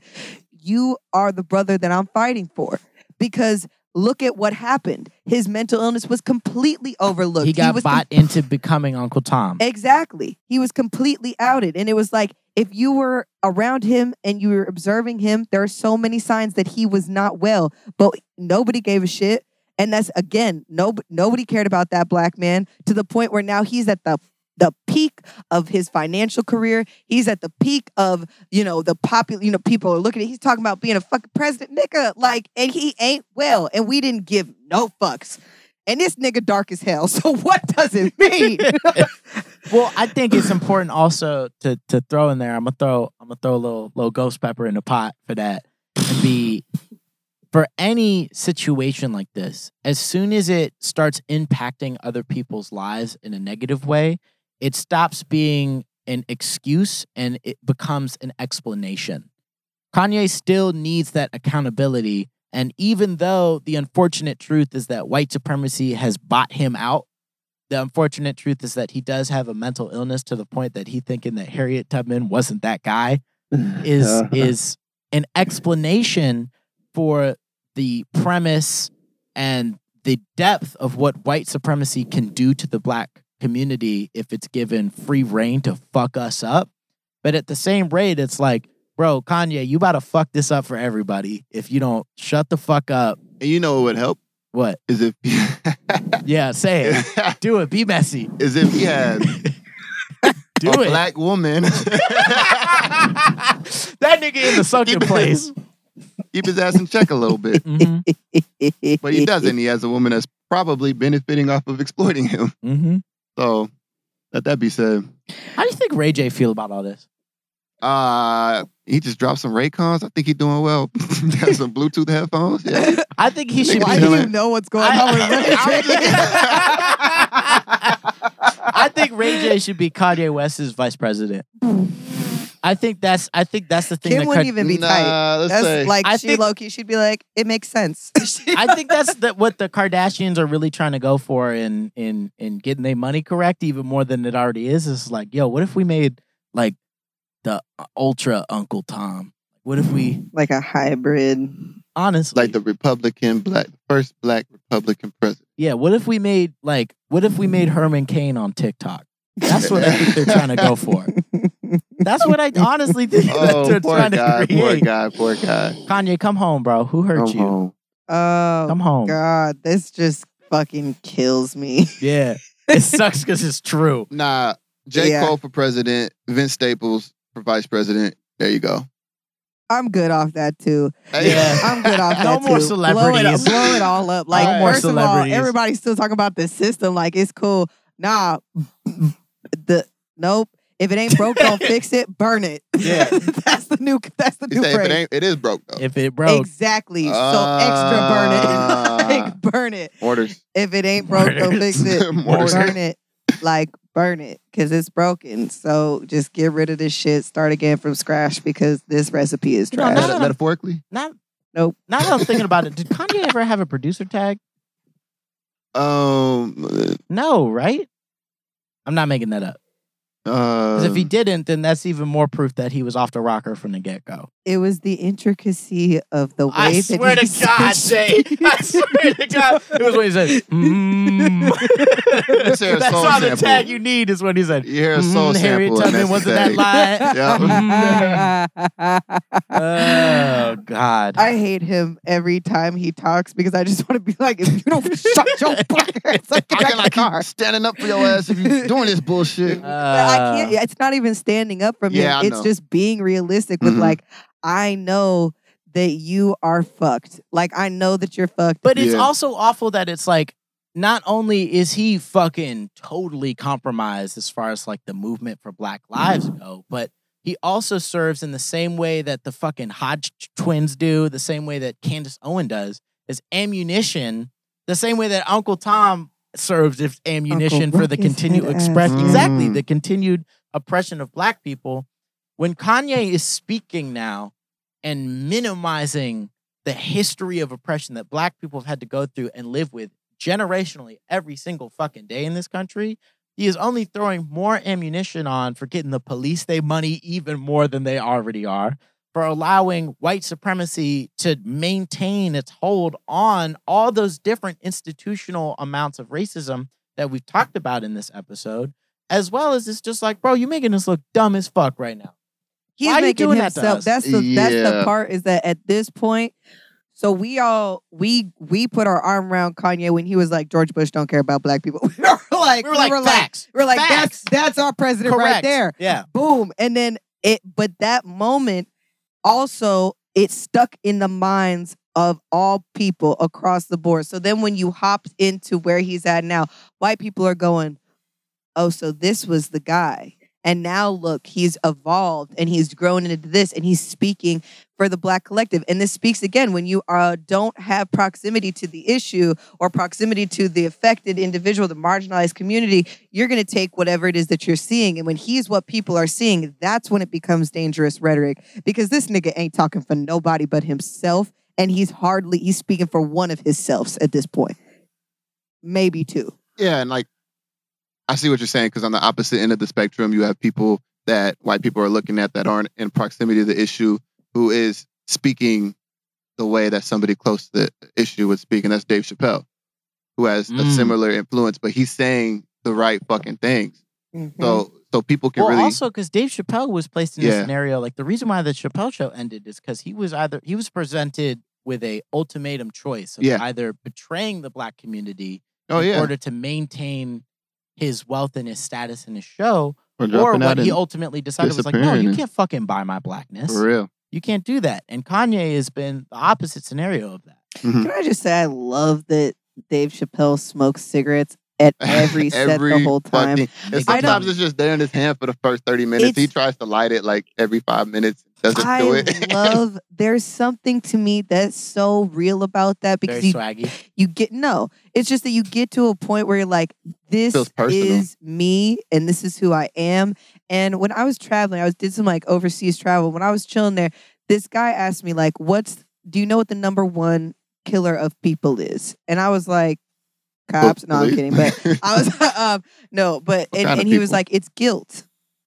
You are the brother that I'm fighting for because look at what happened. His mental illness was completely overlooked. He got was bought into becoming Uncle Tom. Exactly. He was completely outed. And it was like, if you were around him and you were observing him, there are so many signs that he was not well, but nobody gave a shit. And that's again, no, nobody cared about that black man to the point where now he's at the the peak of his financial career. He's at the peak of, you know, the popular, you know, people are looking at, he's talking about being a fucking president, nigga. Like, and he ain't well. And we didn't give no fucks. And this nigga dark as hell. [LAUGHS] So what does it mean? [LAUGHS] Well, I think it's important also to to throw in there. I'm gonna throw I'm gonna throw a little little ghost pepper in the pot for that and be for any situation like this. As soon as it starts impacting other people's lives in a negative way, it stops being an excuse and it becomes an explanation. Kanye still needs that accountability. And even though the unfortunate truth is that white supremacy has bought him out, the unfortunate truth is that he does have a mental illness to the point that he thinking that Harriet Tubman wasn't that guy [LAUGHS] is is an explanation for the premise and the depth of what white supremacy can do to the black community if it's given free reign to fuck us up. But at the same rate, it's like, bro, Kanye, you about to fuck this up for everybody if you don't shut the fuck up. And you know what would help What? is if [LAUGHS] Yeah, say it. [LAUGHS] Do it. Be messy. is if he had [LAUGHS] Do a it. black woman that nigga in the sunken place. keep his ass in check a little bit. hmm But he doesn't. He has a woman that's probably benefiting off of exploiting him. hmm So let that be said. How do you think Ray J feel about all this? Uh he just dropped some Raycons. I think he's doing well. [LAUGHS] He has some Bluetooth headphones. Yeah. [LAUGHS] I think he should. Nigga Why do you chilling. know what's going I- on with [LAUGHS] Ray I think Ray J should be Kanye West's vice president. I think that's. I think that's the thing. Kim that wouldn't Ka- even be Nah, tight. let's That's say like I she think- low key. She'd be like, it makes sense. [LAUGHS] I think that's the, what the Kardashians are really trying to go for in in in getting their money correct, even more than it already is. Is like, yo, what if we made like the uh, ultra Uncle Tom? What if we like a hybrid. honestly, like the Republican black first black Republican president. yeah, what if we made like, what if we made Herman Cain on TikTok? That's what I think they're trying to go for. [LAUGHS] That's what I honestly think oh, that Oh, they're poor trying guy, to poor guy, poor guy. Kanye, come home, bro. Who hurt Come you? home. Oh Come home. God, this just fucking kills me. [LAUGHS] Yeah. It sucks because it's true. Nah, J. Yeah. Cole for president, Vince Staples for vice president. There you go. I'm good off that too. Yeah. [LAUGHS] I'm good off No that more too. celebrities. Blow it, blow it all up. Like No more first of all, everybody's still talking about the system. Like it's cool. Nah, the nope. If it ain't broke, don't [LAUGHS] fix it. Burn it. [LAUGHS] Yeah. that's the new. That's the You new say if phrase. it ain't, it is broke though. If it broke, Exactly. so Ah. extra burn it. [LAUGHS] like burn it. Orders. If it ain't broke, don't fix it. Orders. burn it. Like burn it because it's broken. So just get rid of this shit. Start again from scratch because this recipe is You know, trash. Meta- metaphorically. not Nope. now that I'm thinking about it, did Kanye ever have a producer tag? Um. No, right? I'm not making that up. Because Uh, if he didn't, then that's even more proof that he was off the rocker from the get go. It was the intricacy of the way I that swear he to God, Jay. I swear to God. [LAUGHS] It was when he said, [LAUGHS] mm. Let's hear a That's soul all the sample. tag you need is when he said, you hear a soul mm, Harriet sample. and Tubman, that's wasn't the that tag. lie? [LAUGHS] Oh, God. I hate him every time he talks because I just want to be like, if you don't shut your fucking ass up, get can in I the keep standing up for your ass if you're doing this bullshit? But I can't. It's not even standing up from Yeah, I. It's know. just being realistic with Mhm. like, I know that you are fucked. Like I know that you're fucked. But it's Yeah. also awful that it's like not only is he fucking totally compromised as far as like the movement for Black Lives go, but he also serves in the same way that the fucking Hodge twins do, the same way that Candace Owen does, as ammunition, the same way that Uncle Tom serves as ammunition for the continued head express ass. exactly Mm. the continued oppression of black people. When Kanye is speaking now and minimizing the history of oppression that black people have had to go through and live with generationally every single fucking day in this country, he is only throwing more ammunition on for getting the police they money even more than they already are, for allowing white supremacy to maintain its hold on all those different institutional amounts of racism that we've talked about in this episode, as well as it's just like, bro, you're making us look dumb as fuck right now. He's Why are you making doing that to himself. us? That's the that's the part is that at this point, so we all we we put our arm around Kanye when he was like George Bush don't care about black people. [LAUGHS] we were like We were like, facts. we were like Facts. that's that's our president right there. Yeah. Boom. And then it but that moment also it stuck in the minds of all people across the board. So then when you hopped into where he's at now, white people are going, "Oh, so this was the guy." And now look, he's evolved and he's grown into this and he's speaking for the black collective. And this speaks again when you uh, don't have proximity to the issue or proximity to the affected individual, the marginalized community, you're going to take whatever it is that you're seeing. And when he's what people are seeing, that's when it becomes dangerous rhetoric because this nigga ain't talking for nobody but himself. And he's hardly, he's speaking for one of his selves at this point. Maybe two. Yeah, and like I see what you're saying because on the opposite end of the spectrum, you have people that white people are looking at that aren't in proximity to the issue, who is speaking the way that somebody close to the issue would speak, and that's Dave Chappelle, who has a Mm. similar influence, but he's saying the right fucking things. Mm-hmm. So so people can well, really also because Dave Chappelle was placed in a scenario like the reason why the Chappelle show ended is because he was either he was presented with a ultimatum choice of Yeah. either betraying the black community oh in yeah, order to maintain his wealth and his status in his show, or or what he ultimately decided was like, no, you can't fucking buy my blackness. for real. You can't do that. And Kanye has been the opposite scenario of that. Mhm. Can I just say I love that Dave Chappelle smokes cigarettes at [LAUGHS] every set the Every whole time. fucking- and sometimes it's just there in his hand for the first thirty minutes. he tries to light it like every five minutes. Doesn't I do it. love [LAUGHS] there's something to me that's so real about that because Very you, swaggy. you get no. It's just that you get to a point where you're like, this is me and this is who I am. And when I was traveling, I was did some like overseas travel. When I was chilling there, this guy asked me, like, what's do you know what the number one killer of people is? And I was like, cops. No, I'm kidding. But [LAUGHS] I was [LAUGHS] um no, but and, and he was like, it's guilt.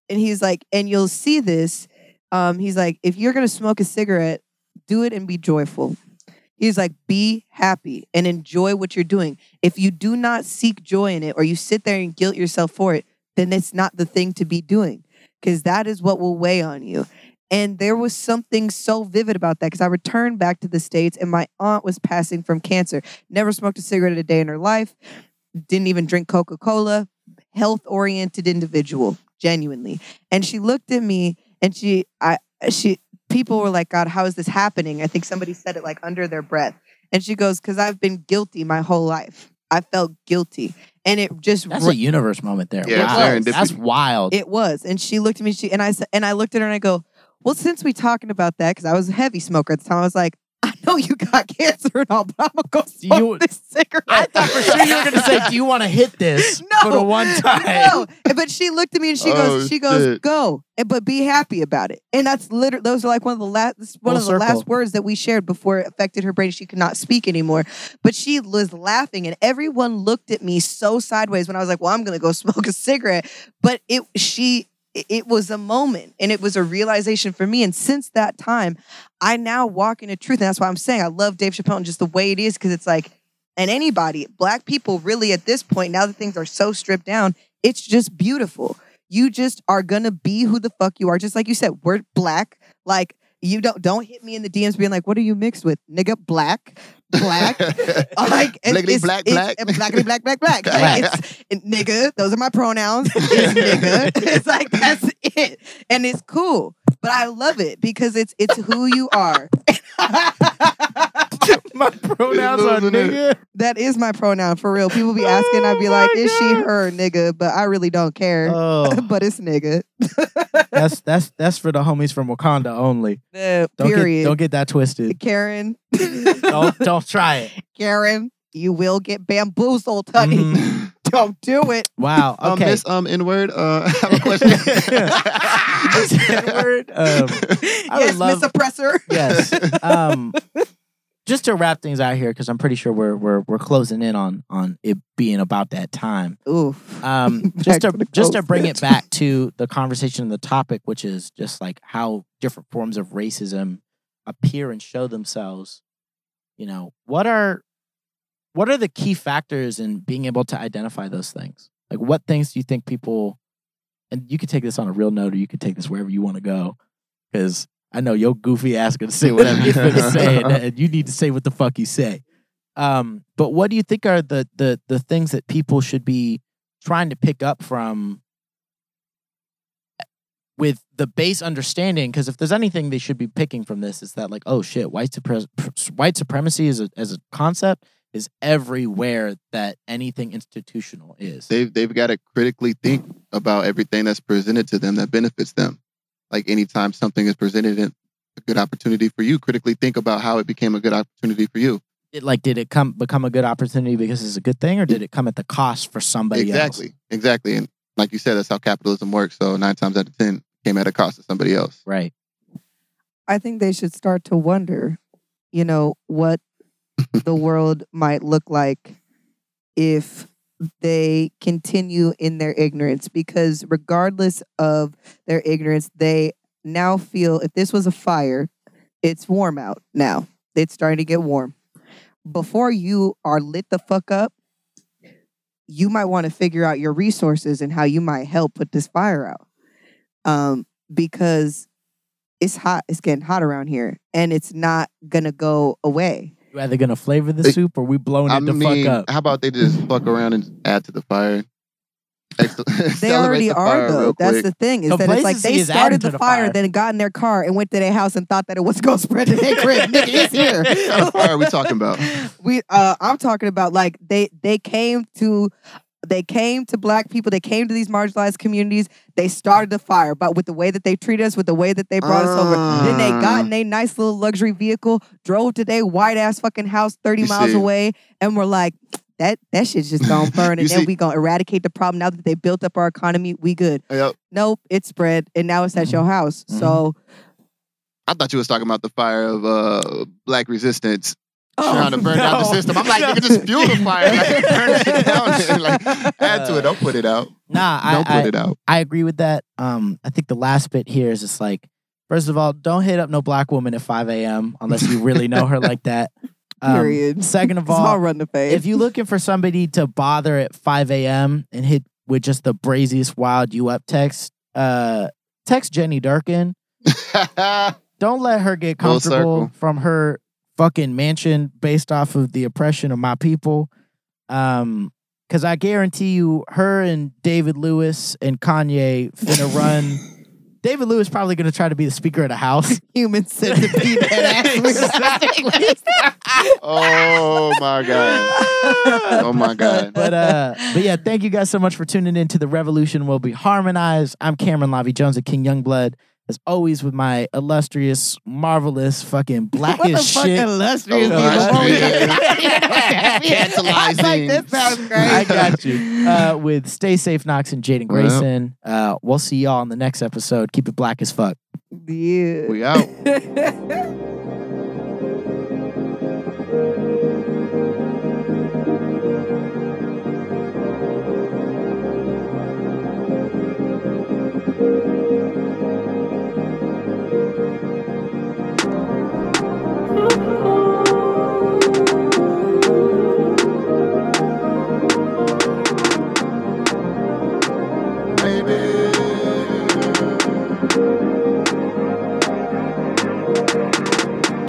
And he's like, and you'll see this. Um, he's like, if you're gonna smoke a cigarette, do it and be joyful. He's like, be happy and enjoy what you're doing. If you do not seek joy in it or you sit there and guilt yourself for it, then it's not the thing to be doing because that is what will weigh on you. And there was something so vivid about that because I returned back to the States and my aunt was passing from cancer. Never smoked a cigarette a day in her life, didn't even drink Coca Cola, health oriented individual, genuinely. And she looked at me and she, I, she, people were like, God, how is this happening? I think somebody said it like under their breath. And she goes, because I've been guilty my whole life. I felt guilty. And it just That's ra- a universe moment there. Yeah, wow. That's wild. it was. And she looked at me, she and I said, and I looked at her and I go, Well, since we talking about that, because I was a heavy smoker at the time, I was like, [LAUGHS] I know you got cancer and all, but I'm gonna go smoke you- this cigarette. I thought for sure you were going to say, "Do you want to hit this [LAUGHS] No, for the one [LAUGHS] time?" No, but she looked at me and she Oh, goes, she goes, shit. go, but be happy about it. And that's literally those are like one of the last one Full of the last words that we shared before it affected her brain. She could not speak anymore. But she was laughing, and everyone looked at me so sideways when I was like, "Well, I'm gonna go smoke a cigarette." But it she it- was a moment and it was a realization for me. And since that time, I now walk in a truth. And that's why I'm saying I love Dave Chappelle and just the way it is, because it's like, and anybody, black people really at this point, now that things are so stripped down, it's just beautiful. You just are gonna be who the fuck you are. Just like you said, we're black. Like you don't don't hit me in the DMs being like, what are you mixed with? Nigga, black, black. [LAUGHS] like it's- Blackity it's- black, it's- black. blackity black, black, black. [LAUGHS] Like, it's, and nigga, those are my pronouns. It's [LAUGHS] nigga. it's like that's it. And it's cool. But I love it because it's it's who you are. My pronouns are Losing it. nigga. that is my pronoun for real. People be asking, I'd be Oh like, my is she God. her nigga? But I really don't care. Oh, but it's nigga. that's that's that's for the homies from Wakanda only. Uh, Don't period. get don't get that twisted. Karen. Don't don't try it. [LAUGHS] Karen, you will get bamboozled, honey. Mhm. [LAUGHS] Don't do it. Wow. Um, Okay. Miss um N word. Uh, [LAUGHS] I have a question. Miss N-word, um, I would yes, love- Miss Oppressor. yes. Um, just to wrap things out here, because I'm pretty sure we're we're we're closing in on on it being about that time. Oof. Um, just to to just to bring bit. it back to the conversation and the topic, which is just like how different forms of racism appear and show themselves. You know, what are what are the key factors in being able to identify those things? Like, what things do you think people? And you could take this on a real note, or you could take this wherever you want to go, because I know your goofy ass gonna say whatever you're gonna say, and, [LAUGHS] and you need to say what the fuck you say. Um, but what do you think are the the the things that people should be trying to pick up from with the base understanding? Because if there's anything they should be picking from this, is that like, oh shit, white supre- white supremacy as a as a concept is everywhere that anything institutional is. they've they've got to critically think about everything that's presented to them that benefits them. Like anytime something is presented in a good opportunity for you, critically think about how it became a good opportunity for you. it, like did it come become a good opportunity because it's a good thing or did it come at the cost for somebody exactly, else exactly. And like you said, that's how capitalism works. So nine times out of ten, came at a cost to somebody else. right. I think they should start to wonder, you know, what [LAUGHS] the world might look like if they continue in their ignorance because regardless of their ignorance they now feel if this was a fire it's warm out now. It's starting to get warm. Before you are lit the fuck up you might want to figure out your resources and how you might help put this fire out um because it's hot it's getting hot around here and it's not gonna go away you either gonna flavor the soup or we blowing it the mean, fuck up how about they just fuck around and add to the fire? They [LAUGHS] already the are though. That's quick. the thing is that it's like they started the the fire, fire. then got in their car and went to their house and thought that it was going [LAUGHS] to spread to their crib. Nigga, it's [LAUGHS] here. What kind of fire are we talking about? we uh I'm talking about like they they came to they came to black people, they came to these marginalized communities, they started the fire, but with the way that they treated us, with the way that they brought us over. Then they got Ah. in a nice little luxury vehicle, drove to their white ass fucking house 30 miles see. away, and were like, that that shit's just gonna [LAUGHS] burn, and then see- we gonna eradicate the problem. Now that they built up our economy, we good. Yep. Nope, it spread, and now it's at your house. Mm-hmm. Mhm. So I thought you was talking about the fire of uh, black resistance Oh, trying to burn down the system. I'm like, [LAUGHS] No. nigga, just fuel the fire, like, [LAUGHS] burn it down, [LAUGHS] like add to it. Don't put it out. nah I, Don't put I, it out. I agree with that um i think the last bit here is just like first of all don't hit up no black woman at 5 a.m unless you really know her like that Um, Period. second of it's all all run the face. if you're looking for somebody to bother at 5 a.m. and hit with just the braziest wild you up text, uh, text Jenny Durkan. Don't let her get comfortable from her fucking mansion based off of the oppression of my people. Um, because I guarantee you, her and David Lewis and Kanye finna run. [LAUGHS] David Lewis probably gonna try to be the Speaker of the House. Human centipede head ass. oh my god. [LAUGHS] Oh my god. but uh, but yeah, thank you guys so much for tuning in to the Revolution Will Be Harmonized. I'm Cameron Lavi Jones of King Youngblood. As always, with my illustrious, marvelous, fucking black [LAUGHS] what the as fuck shit. illustrious Oh, people? illustrious. I was [LAUGHS] [LAUGHS] like, this sounds great. I got you. Uh, with Stay Safe Knox and Jaiden Grayson. Uh, we'll see y'all in the next episode. Keep it black as fuck. Yeah. We out.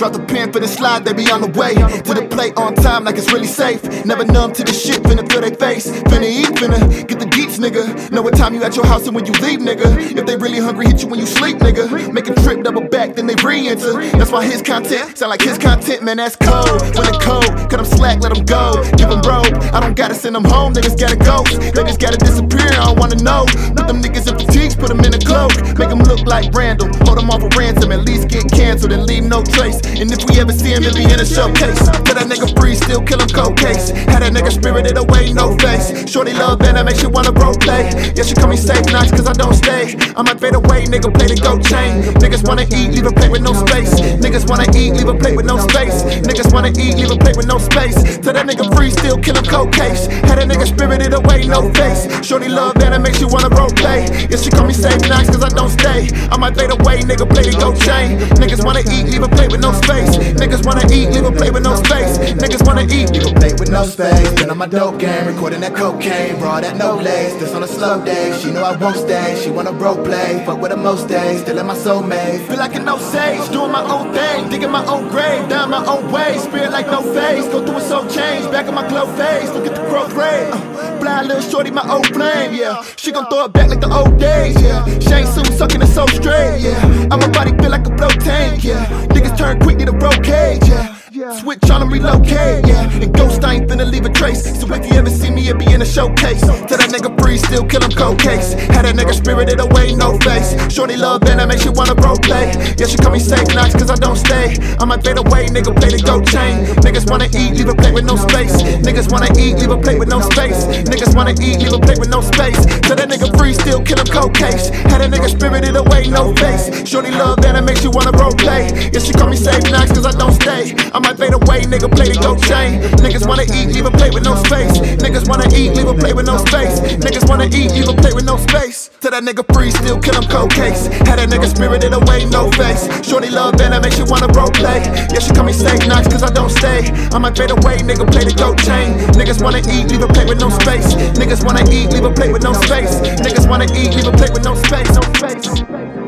Drop the pen for the slide, they be on the way to the plate on time like it's really safe. Never numb to the shit, finna feel they face. Finna eat, finna get the geeks, nigga. Know what time you at your house and when you leave, nigga. If they really hungry, hit you when you sleep, nigga. Make a trip, double back, then they re-enter. That's why his content sound like his content, man. That's cold. When it cold, cut them slack, let them go. Give them rope. I don't gotta send them home, they just gotta go. They just gotta disappear, I don't wanna know. Put them niggas in fatigues, put them in a cloak. Make them look like Randall. Hold them off a ransom, at least get canceled and leave no trace. And if we ever see him, it'll be in a showcase. Let that nigga free, still kill him cold case. Had that nigga spirited away, no face. Shorty love and that makes you wanna role play. Yeah, she call me safe nights cause I don't stay. I might fade away, nigga, play the go chain. Niggas wanna eat, leave a plate with no space. Niggas wanna eat, leave a plate with no space. Niggas wanna eat, leave a plate with no space. Tell that nigga free, still kill him cold case. Had that nigga spirited away, no face. Shorty love and that makes you wanna role play. Yeah, she call me safe nights cause I don't stay. I might fade away, nigga, play the go chain. Niggas wanna eat, leave a plate with no space. Niggas wanna eat, leave a plate with no space. Niggas wanna eat, leave a plate with no space. Been on my dope game, recording that cocaine. Raw that no lace, this on a slow day. She know I won't stay, she wanna role play. Fuck with her most days, still in my soulmate. Feel like an sage, doing my own thing, digging my own grave, down my own way. Spirit like no face, go through a soul change, back in my glow face, look at the growth rate. Uh, little shorty, my old flame, yeah. She gon' throw it back like the old days, yeah. Shane Soon sucking it so straight, yeah. I'm a body feel like a blow tank, yeah. Niggas turn quick, need a roll cage, yeah. Switch on them, relocate, yeah. And ghost, I ain't finna leave a trace. So if you ever see me, it be in a showcase. Tell that nigga free, still kill him cold case. Had that nigga spirited away, no face. Shorty love that, that makes you wanna role play. Yeah, she call me safe nights, cause I don't stay. I might fade away, nigga, play the go chain. Niggas wanna eat, leave a plate with no space. Niggas wanna eat, leave a plate with no space. Niggas wanna eat, leave a plate with no space. Tell that nigga free, still kill him cold case. Had that nigga spirited away, no face. Shorty love that, that makes you wanna role play. Yeah, she call me safe nights, cause I don't stay. I might fade away, nigga, play the go chain. Niggas wanna eat, leave a plate with no space. Niggas wanna eat, leave a plate with no space. Niggas wanna eat, leave a plate with no space. Tell that nigga free, still kill him cold case. Had that nigga spirited away, no face. Shorty love that, that makes you wanna role play. Yeah, she call me safe nights, cause I don't stay. I might fade away, nigga, play the go chain. Niggas wanna eat, leave a plate with no space. Niggas wanna eat, leave a plate with no space. Niggas wanna eat, leave a plate with no space. No space.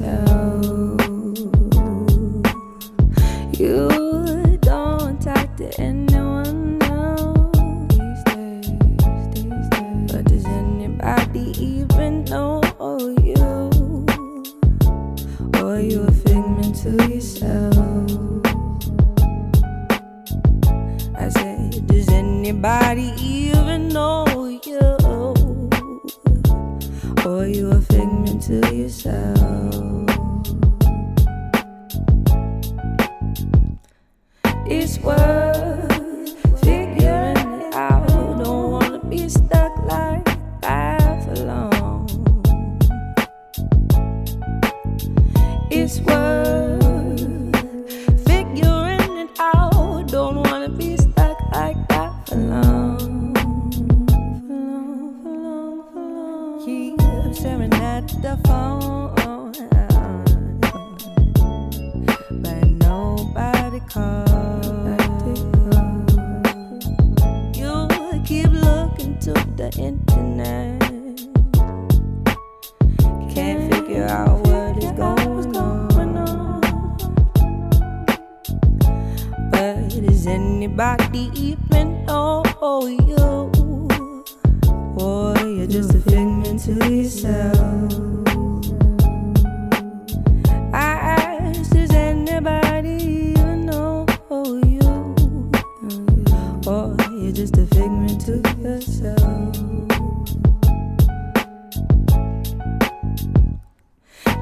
Yeah.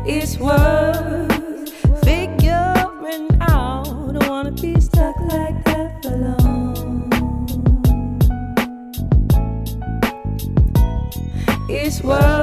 it's worth figuring out. Don't wanna be stuck like that for long. It's worth.